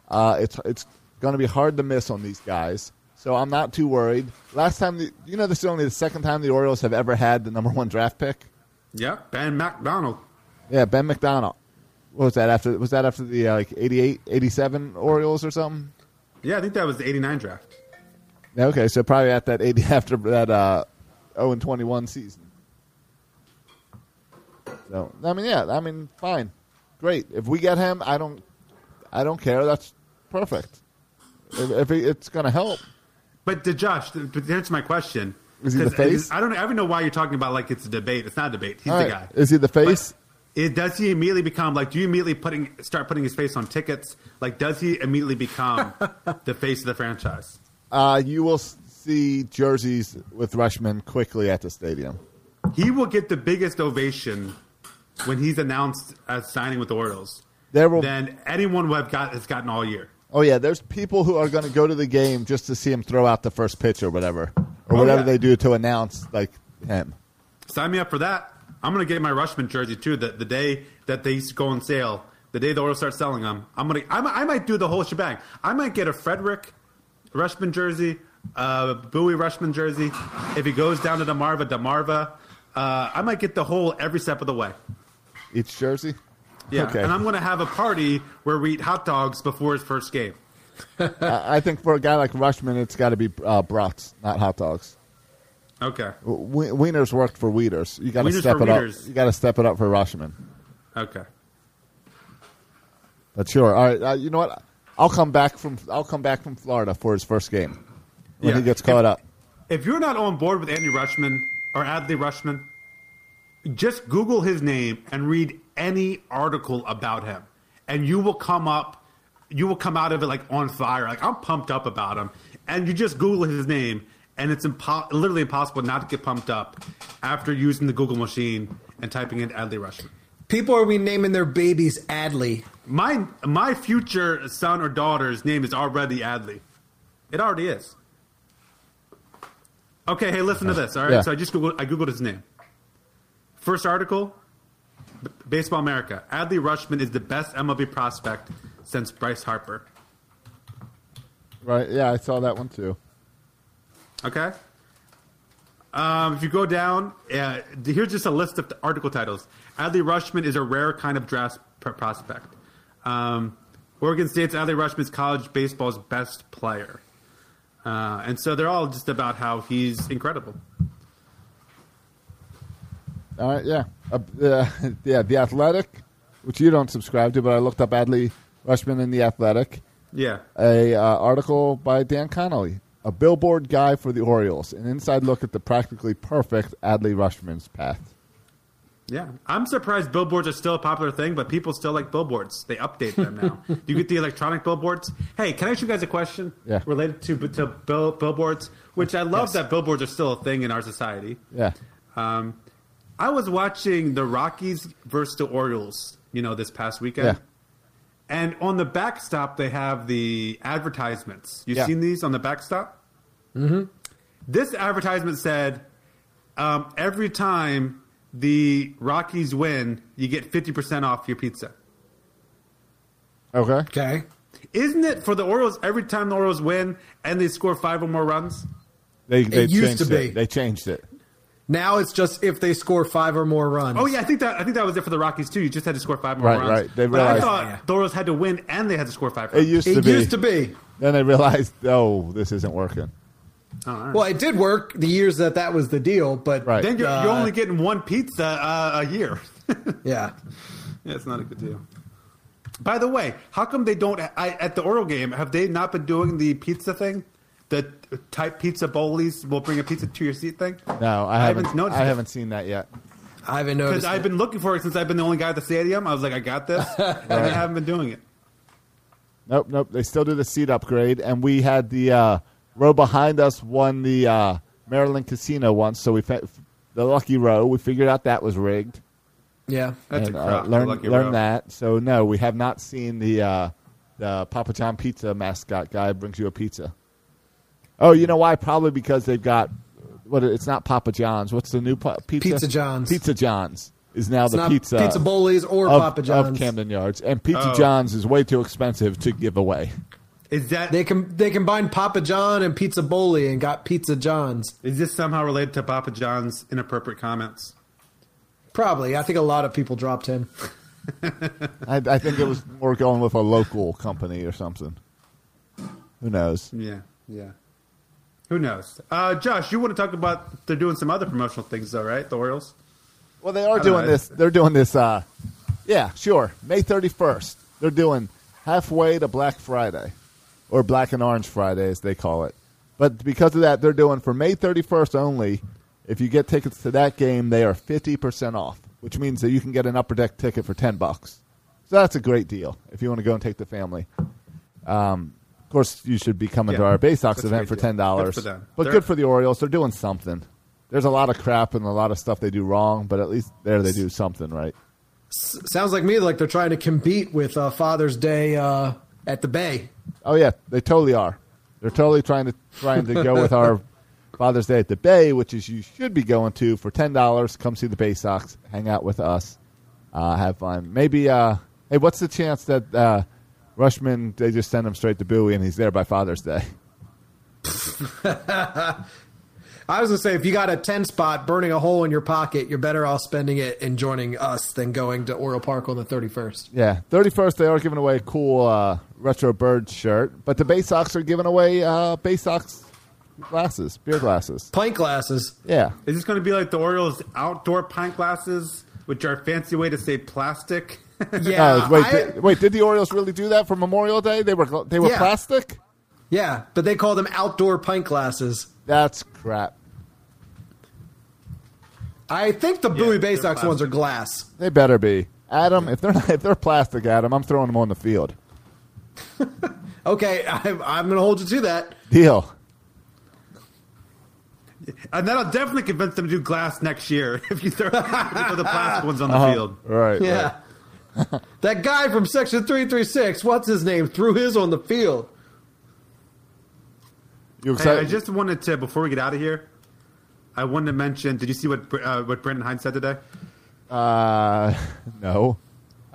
Uh, it's it's going to be hard to miss on these guys, so I'm not too worried. Last time, the, you know, this is only the second time the Orioles have ever had the number one draft pick. Yep, Ben McDonald. Yeah, Ben McDonald. What was that after? Was that after the uh, like 88, 87 Orioles or something? Yeah, I think that was the '89 draft. Yeah, okay, so probably at that eighty after that uh, zero and twenty one season. So I mean, yeah, I mean, fine, great. If we get him, I don't, I don't care. That's perfect. If, if it's going to help, But to Josh, to answer my question, Is he the face? I don't. I don't know why you're talking about like it's a debate. It's not a debate. He's All the right. guy. Is he the face? But it, does he immediately become like? Do you immediately putting start putting his face on tickets? Like, does he immediately become the face of the franchise? uh, you will see jerseys with Rutschman quickly at the stadium. He will get the biggest ovation when he's announced as signing with the Orioles There will. than anyone who have got has gotten all year. Oh yeah, there's people who are going to go to the game just to see him throw out the first pitch or whatever, or Oh, whatever yeah. they do to announce like him. Sign me up for that. I'm gonna get my Rutschman jersey too. The, the day that they go on sale, the day the Orioles start selling them, I'm gonna. I, might- I might do the whole shebang. I might get a Frederick Rutschman jersey, uh, Bowie Rutschman jersey. If he goes down to Delmarva, Delmarva. Uh, I might get the whole every step of the way. Each jersey. Yeah, Okay. and I'm gonna have a party where we eat hot dogs before his first game. I I think for a guy like Rutschman, it's got to be uh, brats, not hot dogs. Okay, W- Wieners worked for Wieters. You got to step it Wieners. up. You got to step it up for Rutschman. okay. But sure. All right. Uh, you know what? I'll come back from I'll come back from Florida for his first game when Yeah. he gets caught If- up. If you're not on board with Andy Rutschman or Adley Rutschman, just Google his name and read any article about him, and you will come up, you will come out of it like on fire. Like I'm pumped up about him, and you just Google his name, and it's impo- literally impossible not to get pumped up after using the Google machine and typing in Adley Rutschman. People are renaming their babies Adley. My my future son or daughter's name is already Adley. It already is. Okay, hey, listen to this. All right, Yeah. so I just googled, I googled his name. First article, B- Baseball America. Adley Rutschman is the best MLB prospect since Bryce Harper. Right? Yeah, I saw that one too. Okay. Um, if you go down, uh, here's just a list of the article titles. Adley Rutschman is a rare kind of draft pr- prospect. Um, Oregon State's Adley Rutschman is college baseball's best player. Uh, and so they're all just about how he's incredible. All right, yeah, uh, uh, yeah. The Athletic, which you don't subscribe to, but I looked up Adley Rutschman in the Athletic. Yeah. A uh, article by Dan Connolly, a billboard guy for the Orioles, an inside look at the practically perfect Adley Rutschman's path. Yeah, I'm surprised billboards are still a popular thing, but people still like billboards. They update them now. Do you get the electronic billboards? Hey, can I ask you guys a question Yeah. related to to bill, billboards? Which I love Yes. that billboards are still a thing in our society. Yeah, Um, I was watching the Rockies versus the Orioles, you know, this past weekend. Yeah. And on the backstop, they have the advertisements. You've Yeah. seen these on the backstop? Mm-hmm. This advertisement said, um, every time the Rockies win, you get 50% off your pizza. okay. Okay. Isn't it for the Orioles every time the Orioles win and they score five or more runs? They, they used changed to be. It. They changed it. Now it's just if they score five or more runs. Oh yeah, I think that I think that was it for the Rockies too. You just had to score five more Right, runs. right. They But I thought Yeah. the Orioles had to win and they had to score five. It used to It be. used to be. Then they realized, oh, this isn't working. Oh, all right. Well, it did work the years that that was the deal, but Right. then you're, uh, you're only getting one pizza uh, a year. yeah. yeah, it's not a good deal. By the way, how come they don't I, at the Oriole game? Have they not been doing the pizza thing? The type pizza Boli's will bring a pizza to your seat thing. No, I I haven't. haven't noticed I it. haven't seen that yet. I haven't noticed. Because. I've been looking for it since I've been the only guy at the stadium. I was like, I got this, and they haven't been doing it. Nope, nope. They still do the seat upgrade, and we had the uh, row behind us won the uh, Maryland Casino once, so we fa- the lucky row. We figured out that was rigged. yeah. That's and, a uh, crap. the learn lucky learn row. that. So no, we have not seen the uh, the Papa John Pizza mascot guy brings you a pizza. Oh, you know why? Probably because they've got what? It's not Papa John's. What's the new pa- pizza? Pizza John's. Pizza John's is now It's the not pizza pizza Boli's or of, Papa John's of John's. Camden Yards, and Pizza Oh. John's is way too expensive to give away. Is that They can they combined Papa John and Pizza Boli and got Pizza John's. is this somehow related to Papa John's inappropriate comments? Probably. I think a lot of people dropped him. I, I think it was more going with a local company or something. Who knows? Yeah, yeah. Who knows? Uh, Josh, you want to talk about? They're doing some other promotional things, though, right? The Orioles. Well, they are doing know. this. They're doing this. Uh, yeah, sure. May thirty first. They're doing halfway to Black Friday, or Black and Orange Friday, as they call it. But because of that, they're doing for May thirty first only. If you get tickets to that game, they are fifty percent off, which means that you can get an upper deck ticket for ten bucks. So that's a great deal if you want to go and take the family. Um, course, you should be coming to Yeah, our Bay Sox that's a event for deal. ten dollars. Good for them. But They're- good for the Orioles. They're doing something. There's a lot of crap and a lot of stuff they do wrong, but at least there they do something right. Sounds like me like they're trying to compete with uh, Father's Day uh, at the Bay. Oh yeah, they totally are. They're totally trying to trying to go with our Father's Day at the Bay, which is you should be going to for ten dollars. Come see the Bay Sox, hang out with us, uh, have fun. Maybe uh, hey, what's the chance that uh, Rutschman they just send him straight to Bowie and he's there by Father's Day? I was gonna say if you got a ten spot burning a hole in your pocket, you're better off spending it and joining us than going to Oriole Park on the thirty first. Yeah, thirty first they are giving away a cool uh, retro bird shirt, but the Bay Sox are giving away uh, Bay Sox glasses, beer glasses. Pint glasses. Yeah, Is this going to be like the Orioles outdoor pint glasses, which are a fancy way to say plastic? Yeah. Oh, wait, I- did, wait, did the Orioles really do that for Memorial Day? They were they were Yeah. plastic. yeah, but they call them outdoor pint glasses. That's crap. I think the Bowie Bay they're Sox ones are glass. They better be. Adam, if they're not, if they're plastic, Adam, I'm throwing them on the field. Okay, I'm, I'm going to hold you to that. Deal. and that'll definitely convince them to do glass next year if you throw, if you throw the plastic ones on the Uh-huh. field. Right. Yeah. that guy from Section 336, what's his name, threw his on the field. You Hey, excited? I just wanted to before we get out of here. I wanted to mention. Did you see what uh, what Brandon Hyde said today? uh, no.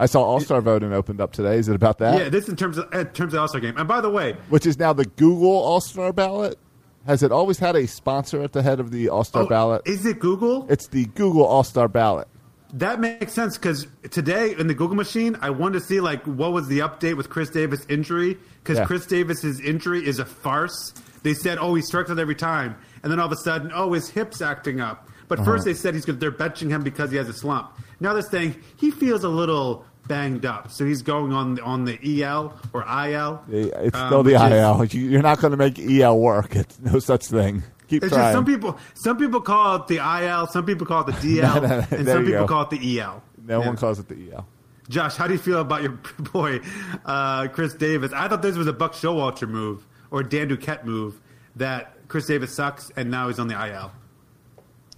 I saw All Star voting opened up today. Is it about that? Yeah, this in terms of in terms of All Star game. And by the way, Which is now the Google All Star ballot. Has it always had a sponsor at the head of the All Star oh, ballot? is it Google? It's the Google All Star ballot. That makes sense because today in the Google machine, I wanted to see like what was the update with Chris Davis injury because Yeah. Chris Davis's injury is a farce. They said, oh, he strikes out every time, and then all of a sudden, oh, his hips acting up. But Uh-huh. first they said he's good. They're benching him because he has a slump. Now they're saying he feels a little banged up, so he's going on on the EL or IL. It's um, still the which is- IL. You're not going to make EL work. It's no such thing. Keep It's trying. just some people. Some people call it the IL. Some people call it the DL, No, no, and some people go. call it the EL. no Yeah. one calls it the EL. Josh, how do you feel about your boy uh, Chris Davis? I thought this was a Buck Showalter move or Dan Duquette move that Chris Davis sucks and now he's on the IL.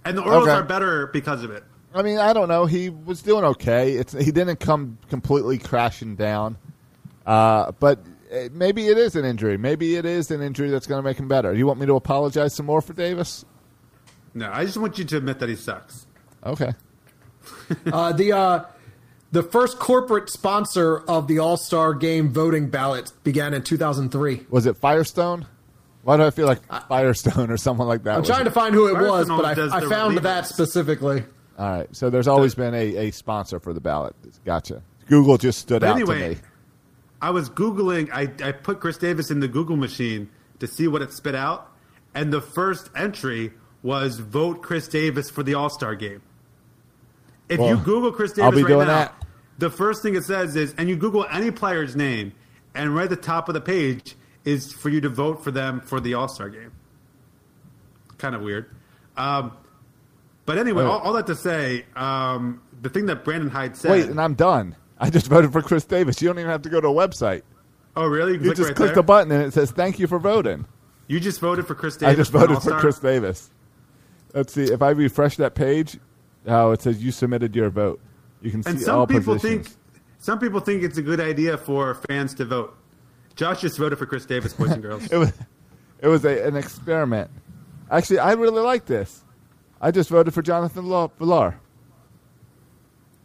And the Orioles Okay. are better because of it. I mean, I don't know. He was doing okay. It's he didn't come completely crashing down, uh, but maybe it is an injury. Maybe it is an injury that's going to make him better. Do you want me to apologize some more for Davis? No, I just want you to admit that he sucks. Okay. Uh, the uh, the first corporate sponsor of the All Star Game voting ballot began in 2003. Was it Firestone? Why do I feel like Firestone or someone like that? I'm trying it? to find who it was, Firestone but I, I found relievers. that specifically. All right. So there's always been a, a sponsor for the ballot. Gotcha. Google just stood out to me. I was Googling, I, I put Chris Davis in the Google machine to see what it spit out. And the first entry was vote Chris Davis for the All Star game. If Well, you Google Chris I'll Davis be right doing now, that. the first thing it says is, and you Google any player's name, and right at the top of the page is for you to vote for them for the All Star game. Kind of weird. Um, but anyway, Wait. all, all that to say, um, the thing that Brandon Hyde said. Wait, and I'm done. I just voted for Chris Davis. You don't even have to go to a website. oh, really? You click just right click there? the button and it says "Thank you for voting." You just voted for Chris Davis. I just voted for Chris Davis. Let's see if I refresh that page. Oh, it says you submitted your vote. You can And see some all people positions. think some people think it's a good idea for fans to vote. Josh just voted for Chris Davis, boys and girls. it was it was a, an experiment. Actually, I really like this. I just voted for Jonathan Villar.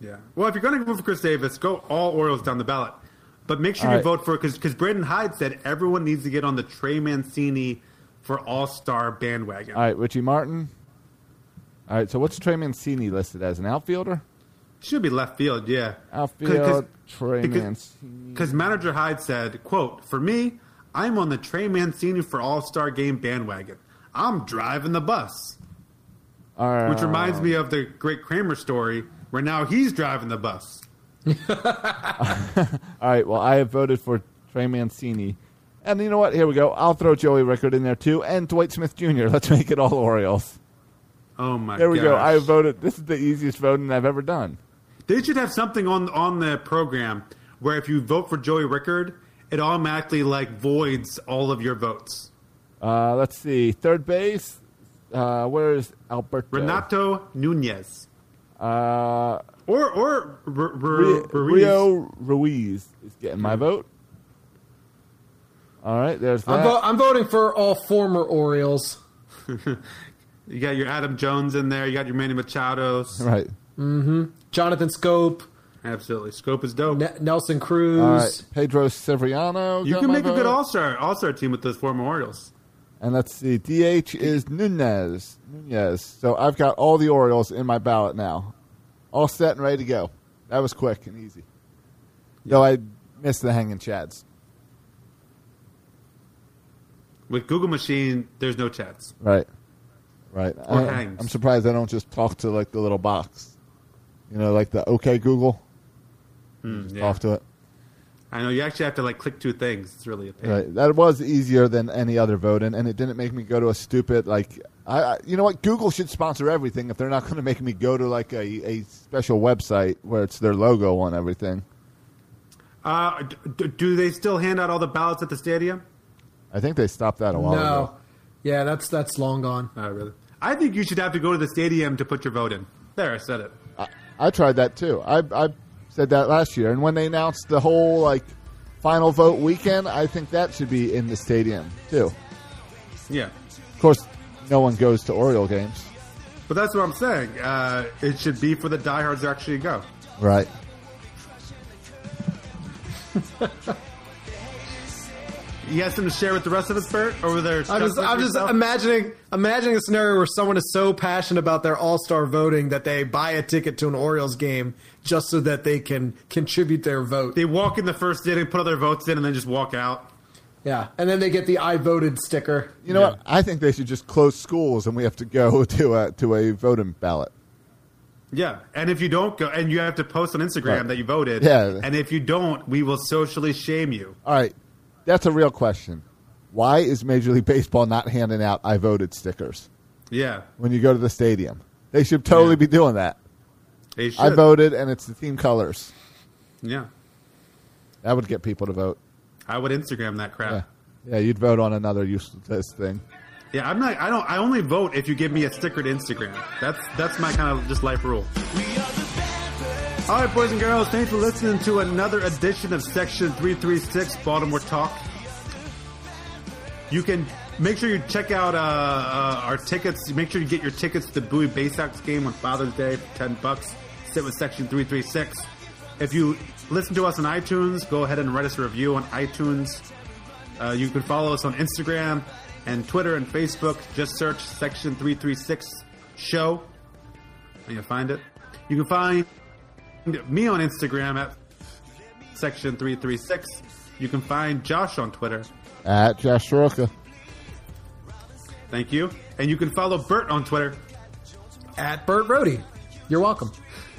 Yeah. Well, if you're going to vote for Chris Davis, go all Orioles down the ballot. But make sure All you right. vote for because because Brandon Hyde said everyone needs to get on the Trey Mancini for All Star bandwagon. All right, Richie Martin. All right, so what's Trey Mancini listed as an outfielder? Should be left field, yeah. Outfield, Trey because, Mancini. Because manager Hyde said, "quote For me, I'm on the Trey Mancini for All Star game bandwagon. I'm driving the bus." All right, Which reminds me of the great Kramer story where now he's driving the bus. All right, well, I have voted for Trey Mancini. And you know what? Here we go. I'll throw Joey Rickard in there too, and Dwight Smith Jr. Let's make it all Orioles. Oh my There we go. gosh. I voted. This is the easiest voting I've ever done. They should have something on on the program where if you vote for Joey Rickard, it automatically like voids all of your votes. Uh, let's see. Third base. Uh, where is Alberto? Renato Nunez Uh, or or R- R- Rio, Ruiz. Rio Ruiz is getting my vote. All right, there's I'm, vo- I'm voting for all former Orioles. You got your Adam Jones in there. You got your Manny Machado's. right. Mm-hmm. Jonathan Schoop, Absolutely, Schoop is dope. Ne- Nelson Cruz. All right. Pedro Severino. you can my make a good. All Star All Star team with those former Orioles. And let's see. DH is Nunez. Nunez. So I've got all the Orioles in my ballot now. All set and ready to go. That was quick and easy. Though I missed the hanging chads. With Google Machine, there's no chats. Right. Right. Or I, hangs. I'm surprised I don't just talk to like the little box. You know, like the OK Google. Hmm, yeah. Talk to it. I know you actually have to like click two things. It's really a pain. Right. That was easier than any other vote, and, and it didn't make me go to a stupid like. I, I you know what? Google should sponsor everything if they're not going to make me go to like a, a special website where it's their logo on everything. Uh, d- d- do they still hand out all the ballots at the stadium? I think they stopped that a while no. ago. Yeah, that's that's long gone. Oh, really? I think you should have to go to the stadium to put your vote in. There, I said it. I, I tried that too. I, I said that last year, and when they announced the whole like final vote weekend, I think that should be in the stadium too. Yeah. Of course, no one goes to Oriole games, But that's what I'm saying. Uh, it should be for the diehards to actually go. right? You got something to share with the rest of us, Bert? Over there? I'm just, I'm just imagining imagining a scenario where someone is so passionate about their All Star voting that they buy a ticket to an Orioles game just so that they can contribute their vote. They walk in the first inning, put all their votes in, and then just walk out. Yeah, and then they get the "I voted" sticker. You know what? I think they should just close schools and we have to go to a to a voting ballot. Yeah, and if you don't go, and you have to post on Instagram Right. that you voted. Yeah. and if you don't, we will socially shame you. All right, that's a real question. Why is Major League Baseball not handing out "I voted" stickers Yeah, when you go to the stadium? They should totally Yeah. be doing that. They should. I voted, and it's the theme colors. Yeah, That would get people to vote. I would Instagram that crap. Yeah, Yeah. you'd vote on another useless thing. Yeah, I'm not. I don't. I only vote if you give me a sticker to Instagram. That's that's my kind of just life rule. All right, boys and girls, thanks for listening to another edition of Section 336 Baltimore Talk. You can make sure you check out uh, uh, our tickets. Make sure you get your tickets to the Bowie Bay Sox game on Father's Day for 10 bucks. Sit with Section 336. If you listen to us on iTunes, go ahead and write us a review on iTunes. Uh, you can follow us on Instagram and Twitter and Facebook. Just search Section 336 Show and you'll find it. You can find me on Instagram at Section 336. You can find Josh on Twitter. At Josh Soroka. Thank you. And you can follow Bert on Twitter. At Burt Rohde. You're welcome.